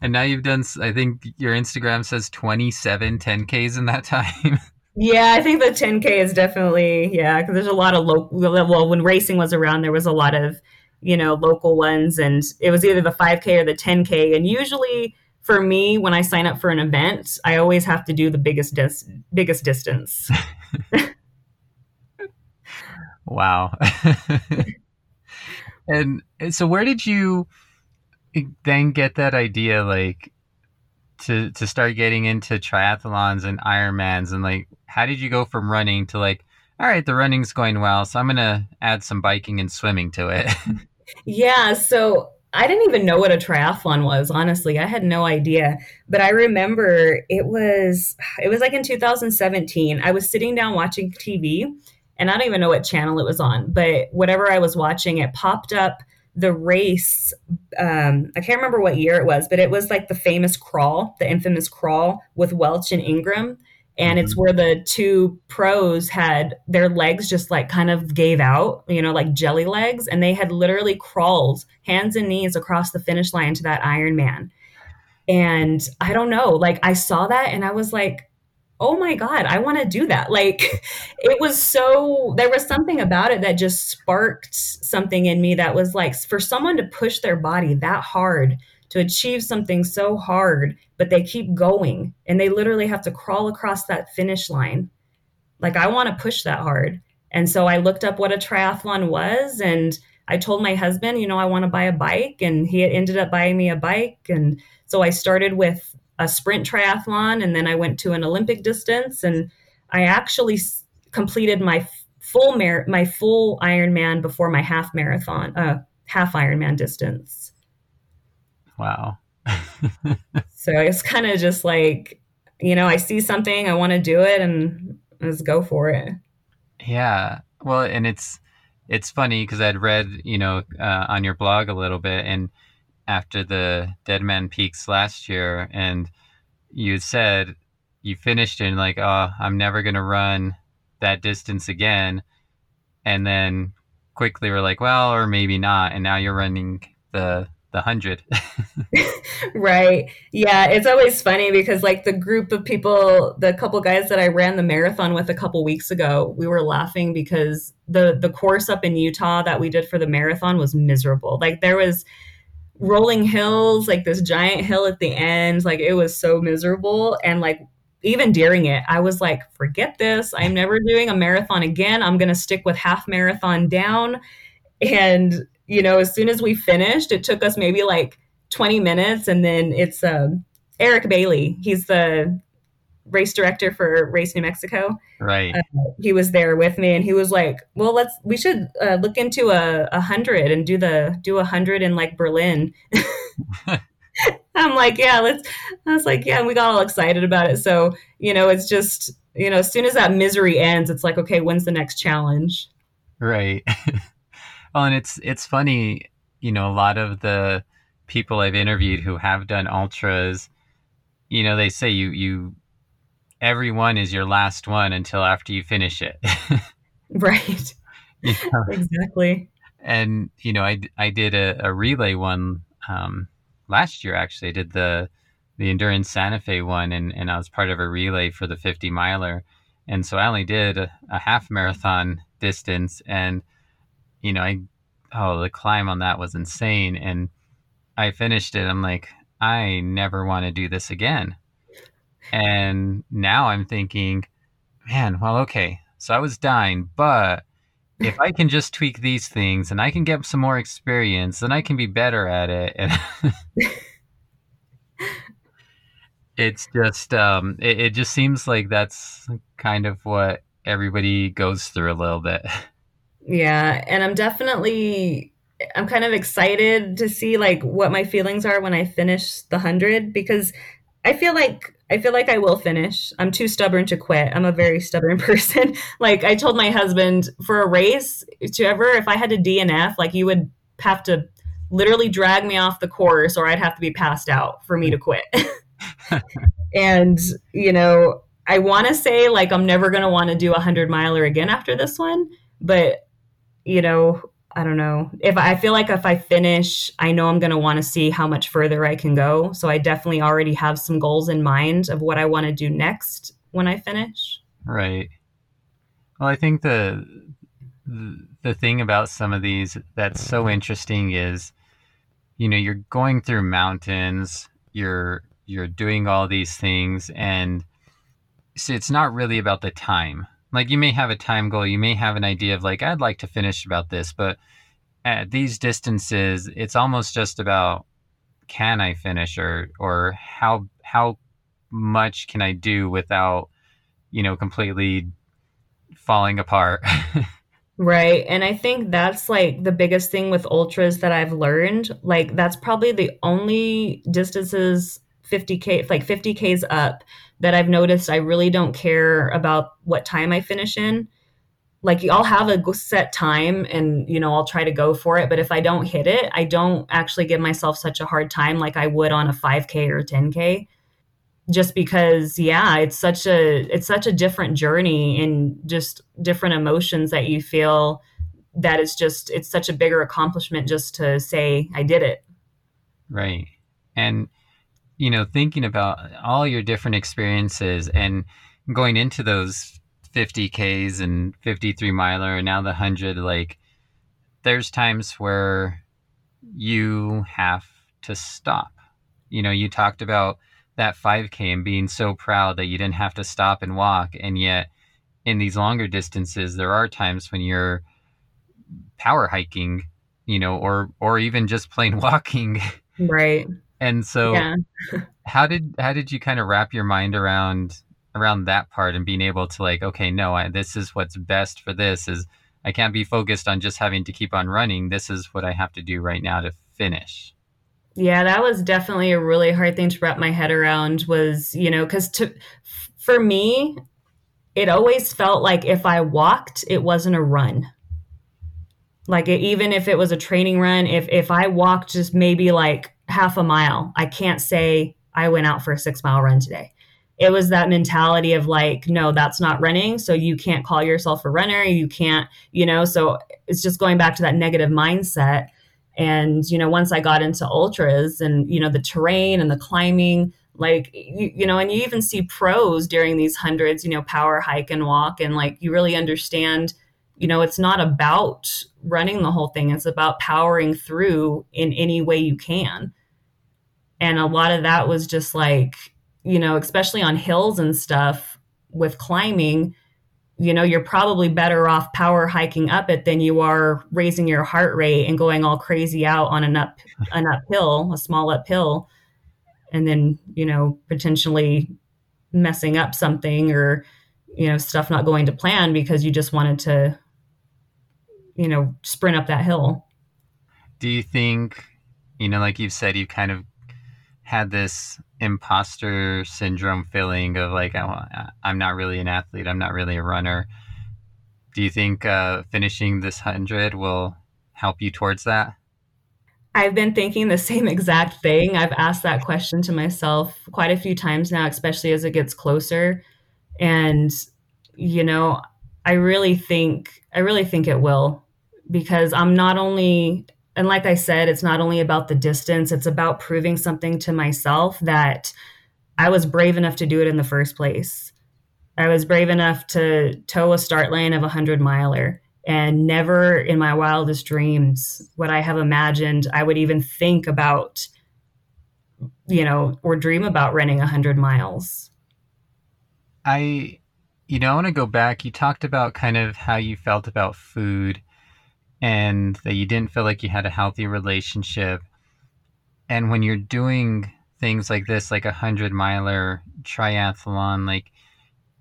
and now you've done, I think your Instagram says 27 10Ks in that time. Yeah, I think the 10K is definitely, yeah, because there's a lot of local, well, when racing was around, there was a lot of, you know, local ones, and it was either the 5K or the 10K. And usually for me, when I sign up for an event, I always have to do the biggest, dis- biggest distance. wow. and so where did you then get that idea, like, to to start getting into triathlons and Ironmans and like how did you go from running to like all right the running's going well so I'm gonna add some biking and swimming to it. yeah, so I didn't even know what a triathlon was, honestly. I had no idea. But I remember it was it was like in 2017. I was sitting down watching TV and I don't even know what channel it was on, but whatever I was watching, it popped up the race um, i can't remember what year it was but it was like the famous crawl the infamous crawl with welch and Ingraham. And mm-hmm. it's where the two pros had their legs just like kind of gave out you know like jelly legs. And they had literally crawled hands and knees across the finish line to that ironman. And i don't know like i saw that and i was like oh my god i want to do that. Like it was so there was something about it that just sparked something in me that was like for someone to push their body that hard to achieve something so hard but they keep going and they literally have to crawl across that finish line like i want to push that hard. And so i looked up what a triathlon was and i told my husband you know i want to buy a bike and he ended up buying me a bike and so i started with a sprint triathlon and then I went to an Olympic distance and I actually s- completed my full mar- my full Ironman before my half marathon uh half Ironman distance. Wow. so it's kind of just like you know, I see something, I want to do it and let's go for it. Yeah. Well, and it's it's funny because I'd read, you know, uh, on your blog a little bit and after the Deadman Peaks last year, and you said you finished in like, oh, I'm never gonna run that distance again, and then quickly we're like, well, or maybe not, and now you're running the the hundred. right. Yeah, it's always funny because like the group of people, the couple guys that I ran the marathon with a couple weeks ago, we were laughing because the the course up in Utah that we did for the marathon was miserable. Like there was rolling hills, like this giant hill at the end. Like it was so miserable. And like even during it, I was like, forget this. I'm never doing a marathon again. I'm going to stick with half marathon down. And, you know, as soon as we finished, it took us maybe like 20 minutes. And then it's um, Eric Bailey. He's the race director for Race New Mexico. Right. Uh, he was there with me, and he was like, "Well, let's we should uh, look into a, a hundred and do the do a hundred in like Berlin." I'm like, "Yeah, let's." I was like, "Yeah," and we got all excited about it. So you know, it's just you know, as soon as that misery ends, it's like, okay, when's the next challenge? Right. well, and it's it's funny, you know, a lot of the people I've interviewed who have done ultras, you know, they say you you every one is your last one until after you finish it. right. You know? Exactly. And you know, I I did a, a relay one um, last year. Actually, I did the the endurance Santa Fe one, and and I was part of a relay for the 50 miler, and so I only did a, a half marathon distance, and you know, I oh the climb on that was insane, and I finished it. I'm like, I never want to do this again. And now I'm thinking, man, well, okay, so I was dying, but if I can just tweak these things and I can get some more experience, then I can be better at it. And it's just, um, it, it just seems like that's kind of what everybody goes through a little bit. Yeah, and I'm definitely I'm kind of excited to see like what my feelings are when I finish the 100 because I feel like I feel like I will finish. I'm too stubborn to quit. I'm a very stubborn person. like I told my husband for a race to ever if I had to DNF, like you would have to literally drag me off the course or I'd have to be passed out for me to quit. and, you know, I want to say like I'm never going to want to do a 100 miler again after this one, but you know, I don't know. If I feel like if I finish, I know I'm going to want to see how much further I can go. So I definitely already have some goals in mind of what I want to do next when I finish. Right. Well, I think the the thing about some of these that's so interesting is you know, you're going through mountains, you're you're doing all these things and so it's not really about the time like you may have a time goal you may have an idea of like i'd like to finish about this but at these distances it's almost just about can i finish? or or how how much can i do without you know completely falling apart? Right and i think that's like the biggest thing with ultras that i've learned like that's probably the only distances 50k like 50k's up that I've noticed I really don't care about what time I finish in. Like I'll have a set time and you know I'll try to go for it, but if I don't hit it, I don't actually give myself such a hard time like I would on a 5k or 10k. Just because yeah, it's such a it's such a different journey and just different emotions that you feel that it's just it's such a bigger accomplishment just to say I did it. Right. And you know, thinking about all your different experiences and going into those 50Ks and 53 miler and now the 100, like, there's times where you have to stop. You know, you talked about that 5K and being so proud that you didn't have to stop and walk. And yet, in these longer distances, there are times when you're power hiking, you know, or or even just plain walking. Right. And so yeah. how did how did you kind of wrap your mind around around that part and being able to like okay, no, I, this is what's best for this is I can't be focused on just having to keep on running. This is what I have to do right now to finish. Yeah, that was definitely a really hard thing to wrap my head around was, you know, cuz to for me, it always felt like if I walked, it wasn't a run like even if it was a training run if if i walked just maybe like half a mile. I can't say I went out for a six mile run today. It was that mentality of like, no, that's not running. So you can't call yourself a runner. You can't, you know, so it's just going back to that negative mindset. And, you know, once I got into ultras and, you know, the terrain and the climbing, like, you, you know, and you even see pros during these hundreds, you know, power hike and walk. And like, you really understand you know, it's not about running the whole thing, it's about powering through in any way you can. And a lot of that was just like, you know, especially on hills and stuff with climbing, you know, you're probably better off power hiking up it than you are raising your heart rate and going all crazy out on an up an uphill, a small uphill, and then, you know, potentially messing up something or, you know, stuff not going to plan because you just wanted to, you know, sprint up that hill. Do you think, you know, like you've said, you've kind of had this imposter syndrome feeling of like I'm not really an athlete, I'm not really a runner. Do you think uh, finishing this hundred will help you towards that? I've been thinking the same exact thing. I've asked that question to myself quite a few times now, especially as it gets closer. And you know, I really think I really think it will because I'm not only and like I said, it's not only about the distance, it's about proving something to myself that I was brave enough to do it in the first place. I was brave enough to toe a start line of a 100 miler. And never in my wildest dreams would I have imagined I would even think about, you know, or dream about running a 100 miles. I, you know, I want to go back. You talked about kind of how you felt about food and that you didn't feel like you had a healthy relationship. And when you're doing things like this, like a hundred miler triathlon, like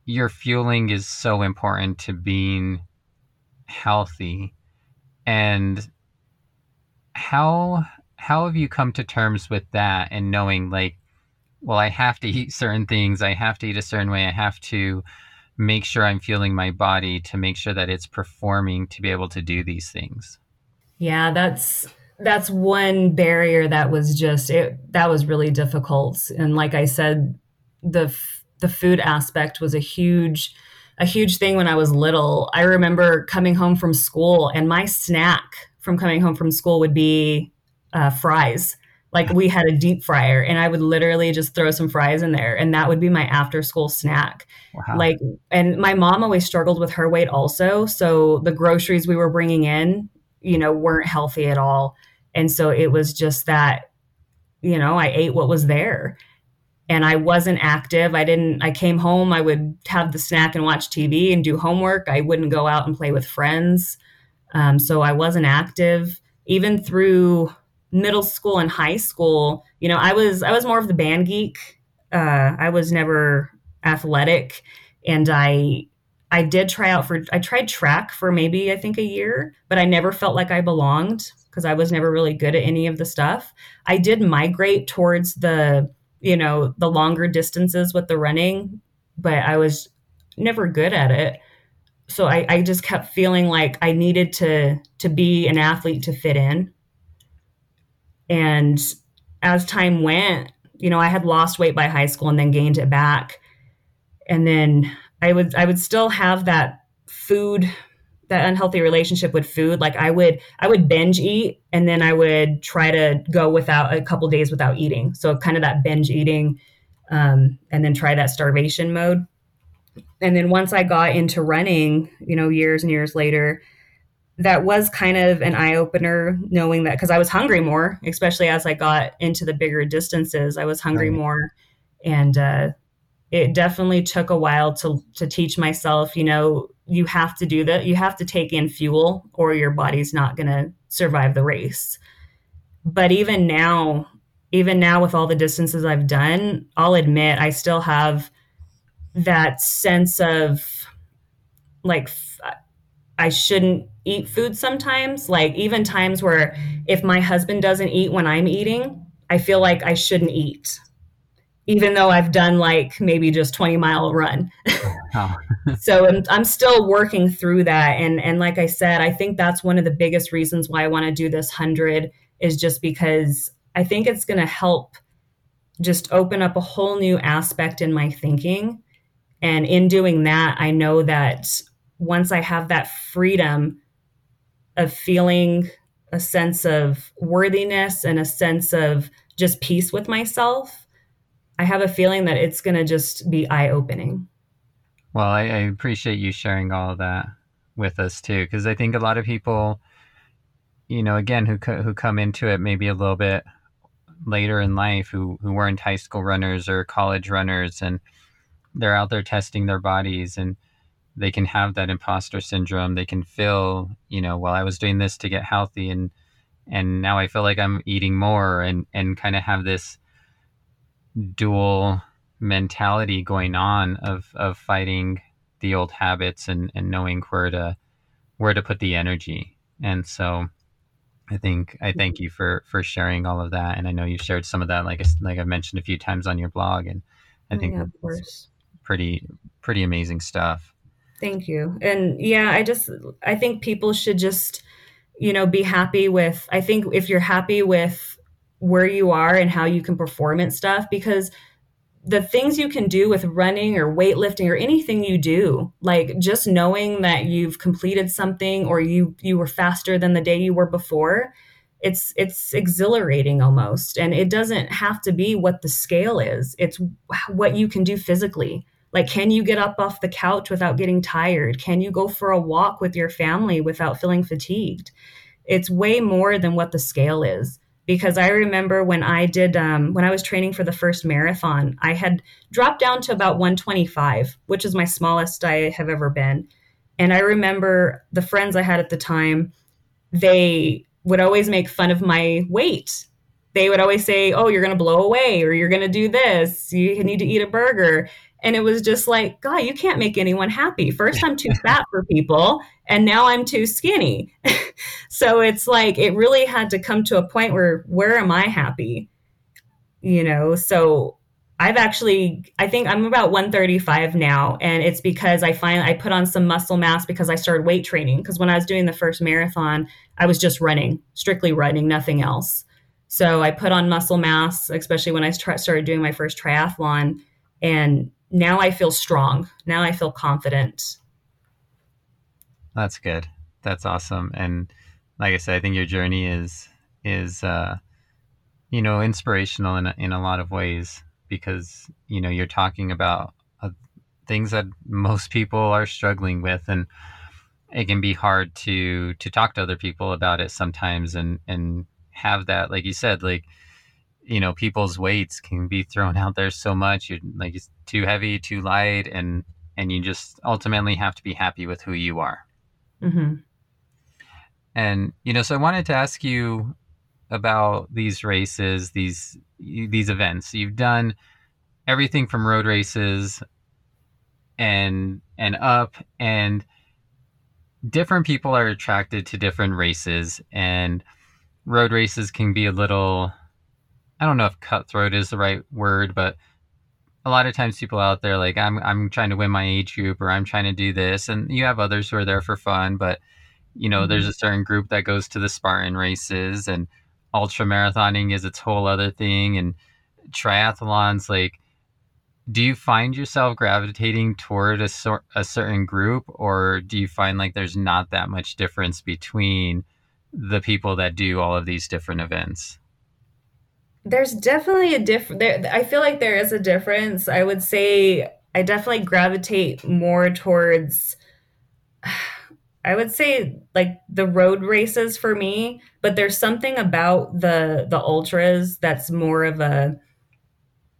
your fueling is so important to being healthy. And how how have you come to terms with that and knowing like, well, I have to eat certain things, I have to eat a certain way, I have to make sure I'm feeling my body to make sure that it's performing to be able to do these things. Yeah, that's that's one barrier that was just it that was really difficult and like I said the the food aspect was a huge a huge thing when I was little. I remember coming home from school and my snack from coming home from school would be uh, fries like we had a deep fryer and I would literally just throw some fries in there and that would be my after school snack. Wow. Like and my mom always struggled with her weight also, so the groceries we were bringing in, you know, weren't healthy at all. And so it was just that you know, I ate what was there. And I wasn't active. I didn't I came home, I would have the snack and watch TV and do homework. I wouldn't go out and play with friends. Um, so I wasn't active even through middle school and high school, you know, I was I was more of the band geek. Uh, I was never athletic, and I I did try out for I tried track for maybe I think a year, but I never felt like I belonged because I was never really good at any of the stuff. I did migrate towards the you know the longer distances with the running, but I was never good at it. So I, I just kept feeling like I needed to to be an athlete to fit in and as time went, you know, I had lost weight by high school and then gained it back. And then I would I would still have that food that unhealthy relationship with food. Like i would i would binge eat and then i would try to go without a couple days without eating. So kind of that binge eating um, and then try that starvation mode. And then once i got into running you know years and years later that was kind of an eye opener knowing that because I was hungry more, especially as I got into the bigger distances. I was hungry right. more, and uh, it definitely took a while to to teach myself. You know, you have to do that. You have to take in fuel, or your body's not going to survive the race. But even now, even now with all the distances I've done, I'll admit I still have that sense of like I shouldn't eat food sometimes. Like even times where if my husband doesn't eat when I'm eating, I feel like I shouldn't eat. Even though I've done like maybe just 20 mile run. Oh. so I'm, I'm still working through that. And, and like I said, I think that's one of the biggest reasons why I want to do this hundred is just because I think it's going to help just open up a whole new aspect in my thinking. And in doing that, I know that once I have that freedom of feeling a sense of worthiness and a sense of just peace with myself, I have a feeling that it's going to just be eye opening. Well, I, I, appreciate you sharing all of that with us too, because I think a lot of people, you know, again, who who come into it maybe a little bit later in life, who who weren't high school runners or college runners, and they're out there testing their bodies, and they can have that imposter syndrome. They can feel, you know, well, I was doing this to get healthy and and now I feel like I'm eating more and and kind of have this dual mentality going on of of fighting the old habits and and knowing where to where to put the energy. And so I think I mm-hmm. thank you for for sharing all of that and I know you shared some of that like like I mentioned a few times on your blog and I oh, think yeah, course. pretty pretty amazing stuff. Thank you. And yeah, I just I think people should just you know be happy with I think if you're happy with where you are and how you can perform and stuff because the things you can do with running or weightlifting or anything you do like just knowing that you've completed something or you you were faster than the day you were before it's it's exhilarating almost. And it doesn't have to be what the scale is. It's what you can do physically like can you get up off the couch without getting tired can you go for a walk with your family without feeling fatigued it's way more than what the scale is because I remember when I did um, when I was training for the first marathon, I had dropped down to about 125, which is my smallest I have ever been. And I remember the friends I had at the time, they would always make fun of my weight. They would always say, "Oh, you're going to blow away or you're going to do this. You need to eat a burger." And it was just like, God, you can't make anyone happy. First, I'm too fat for people, and now I'm too skinny. so it's like, it really had to come to a point where, where am I happy? You know, so I've actually, I think I'm about 135 now. And it's because I find I put on some muscle mass because I started weight training. Because when I was doing the first marathon, I was just running, strictly running, nothing else. So I put on muscle mass, especially when I started doing my first triathlon. And now I feel strong. Now I feel confident. That's good. That's awesome. And like I said, I think your journey is is uh, you know inspirational in a, in a lot of ways because you know you're talking about uh, things that most people are struggling with and it can be hard to to talk to other people about it sometimes and and have that like you said like you know people's weights can be thrown out there so much. You're like it's too heavy too light and and you just ultimately have to be happy with who you are. Mm-hmm. and you know so i wanted to ask you about these races these these events. You've done everything from road races and and up and different people are attracted to different races and road races can be a little I don't know if cutthroat is the right word, but a lot of times people out there like I'm I'm trying to win my age group or I'm trying to do this and you have others who are there for fun, but you know, mm-hmm. there's a certain group that goes to the Spartan races and ultra marathoning is its whole other thing and triathlons like do you find yourself gravitating toward a sort a certain group or do you find like there's not that much difference between the people that do all of these different events? There's definitely a different i feel like there is a difference. I would say i definitely gravitate more towards i would say like the road races for me but there's something about the the ultras that's more of a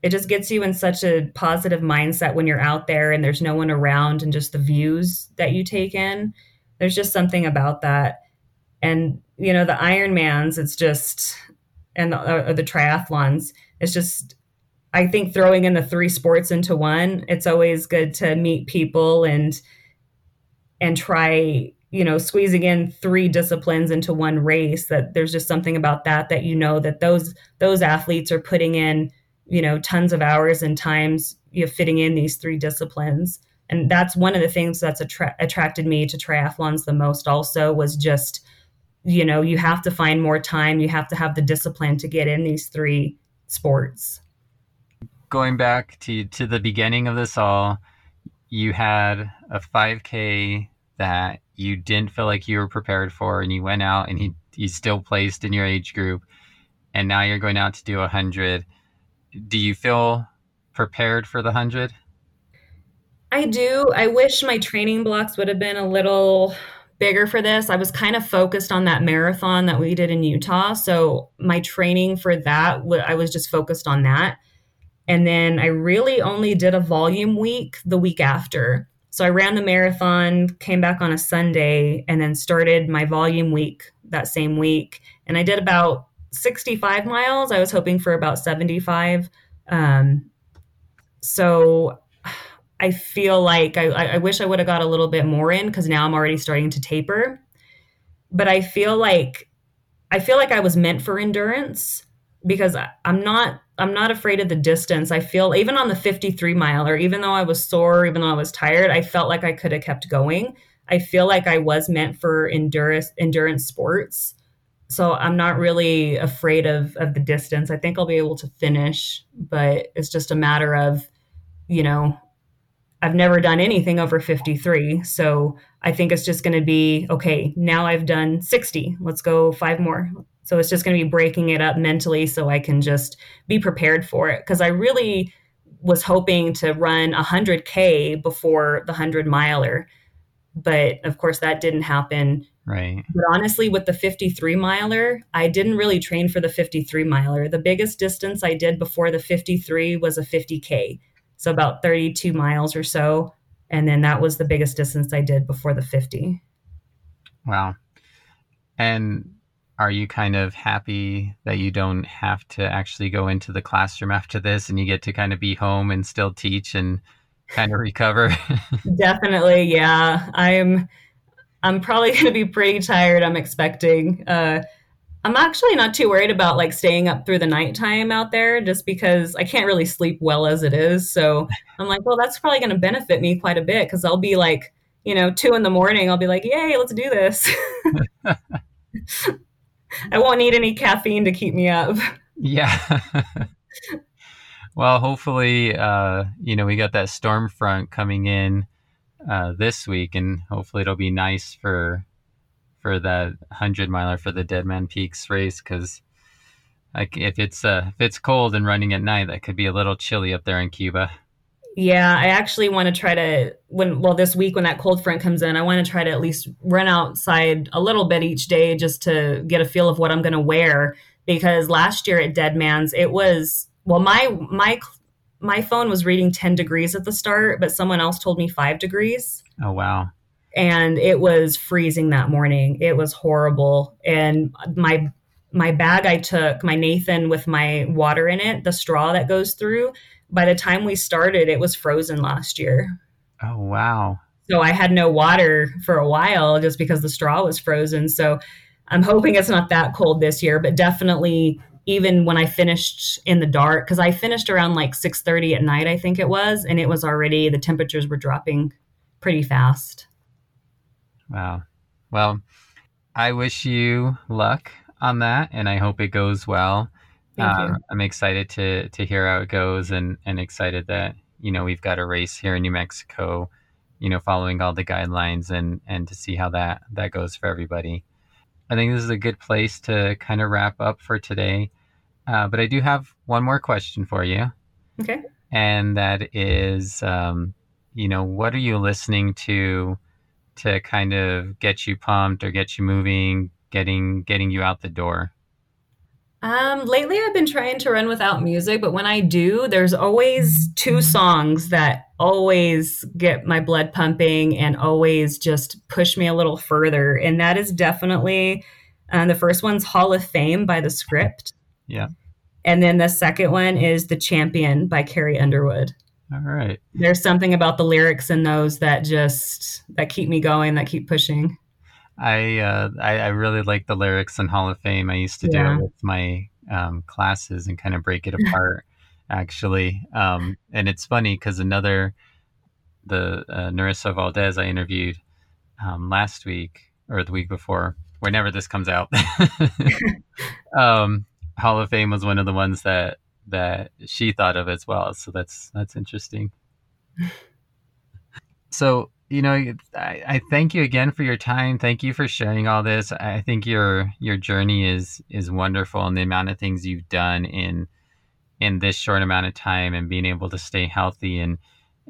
it just gets you in such a positive mindset when you're out there and there's no one around and just the views that you take in. There's just something about that. And you know the ironmans it's just and the, uh, the triathlons. It's just, I think throwing in the three sports into one, it's always good to meet people and and try you know squeezing in three disciplines into one race that there's just something about that that you know that those those athletes are putting in you know tons of hours and times you know, fitting in these three disciplines and that's one of the things that's attra- attracted me to triathlons the most also was just you know, you have to find more time. You have to have the discipline to get in these three sports. Going back to to the beginning of this all, you had a 5K that you didn't feel like you were prepared for, and you went out and he you still placed in your age group, and now you're going out to do a hundred. Do you feel prepared for the hundred? I do. I wish my training blocks would have been a little bigger for this. I was kind of focused on that marathon that we did in Utah. So my training for that, I was just focused on that. And then I really only did a volume week the week after. So I ran the marathon, came back on a Sunday, and then started my volume week that same week. And I did about 65 miles. I was hoping for about 75. Um, so I feel like I, I wish I would have got a little bit more in because now I'm already starting to taper. But I feel like I feel like I was meant for endurance because I'm not I'm not afraid of the distance. I feel even on the 53 mile or even though I was sore, even though I was tired, I felt like I could have kept going. I feel like I was meant for endurance endurance sports. So I'm not really afraid of of the distance. I think I'll be able to finish, but it's just a matter of, you know, I've never done anything over 53. So I think it's just going to be okay, now I've done 60. Let's go five more. So it's just going to be breaking it up mentally so I can just be prepared for it. Because I really was hoping to run 100K before the 100 miler. But of course, that didn't happen. Right. But honestly, with the 53 miler, I didn't really train for the 53 miler. The biggest distance I did before the 53 was a 50K so about 32 miles or so. And then that was the biggest distance I did before the 50. Wow. And are you kind of happy that you don't have to actually go into the classroom after this and you get to kind of be home and still teach and kind of recover? Definitely, yeah. I'm I'm probably going to be pretty tired, I'm expecting. Uh I'm actually not too worried about like staying up through the nighttime out there just because I can't really sleep well as it is. So I'm like, well, that's probably going to benefit me quite a bit because I'll be like, you know, two in the morning, I'll be like, yay, let's do this. I won't need any caffeine to keep me up. Yeah. well, hopefully, uh, you know, we got that storm front coming in uh, this week, and hopefully it'll be nice for for that hundred miler for the Deadman Peaks race because like if it's uh if it's cold and running at night, that could be a little chilly up there in Cuba. Yeah, I actually want to try to when well this week when that cold front comes in, I want to try to at least run outside a little bit each day just to get a feel of what I'm going to wear because last year at Deadman's it was well my my my phone was reading 10 degrees at the start, but someone else told me 5 degrees. Oh wow and it was freezing that morning. It was horrible. And my my bag I took, my Nathan with my water in it, the straw that goes through, by the time we started, it was frozen last year. Oh wow. So I had no water for a while just because the straw was frozen. So I'm hoping it's not that cold this year, but definitely even when I finished in the dark, because I finished around like 6:30 at night, I think it was, and it was already the temperatures were dropping pretty fast. Wow. Well, I wish you luck on that, and I hope it goes well. Uh, I'm excited to to hear how it goes, and and excited that you know we've got a race here in New Mexico, you know, following all the guidelines, and and to see how that that goes for everybody. I think this is a good place to kind of wrap up for today. Uh, but I do have one more question for you. Okay. And that is, um, you know, what are you listening to? To kind of get you pumped or get you moving, getting getting you out the door? Um, lately I've been trying to run without music, but when I do, there's always two songs that always get my blood pumping and always just push me a little further. And that is definitely um, the first one's Hall of Fame by the script. Yeah. And then the second one is The Champion by Carrie Underwood. All right. There's something about the lyrics in those that just that keep me going, that keep pushing. I uh, I, I, really like the lyrics in Hall of Fame. I used to yeah. do it with my um, classes and kind of break it apart, actually. Um, and it's funny because another the uh, Narissa Valdez I interviewed um, last week or the week before, whenever this comes out. um, Hall of Fame was one of the ones that that she thought of as well. So that's that's interesting. so you know, I, I, thank you again for your time. Thank you for sharing all this. I think your your journey is is wonderful, and the amount of things you've done in in this short amount of time, and being able to stay healthy and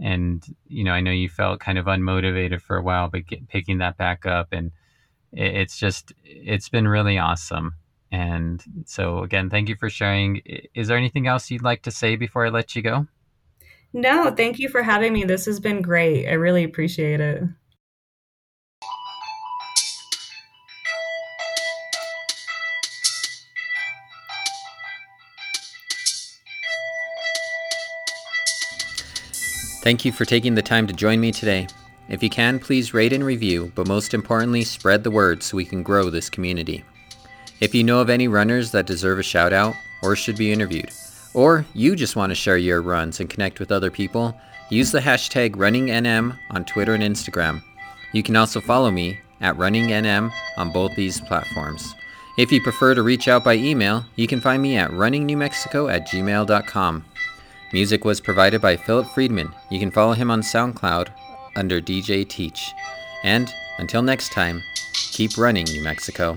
and you know, I know you felt kind of unmotivated for a while, but get, picking that back up, and it, it's just it's been really awesome. And so, again, thank you for sharing. Is there anything else you'd like to say before I let you go? No, thank you for having me. This has been great. I really appreciate it. Thank you for taking the time to join me today. If you can, please rate and review, but most importantly, spread the word so we can grow this community. If you know of any runners that deserve a shout out or should be interviewed, or you just want to share your runs and connect with other people, use the hashtag RunningNM on Twitter and Instagram. You can also follow me at RunningNM on both these platforms. If you prefer to reach out by email, you can find me at runningnewmexico at gmail.com. Music was provided by Philip Friedman. You can follow him on SoundCloud under DJ Teach. And until next time, keep running, New Mexico.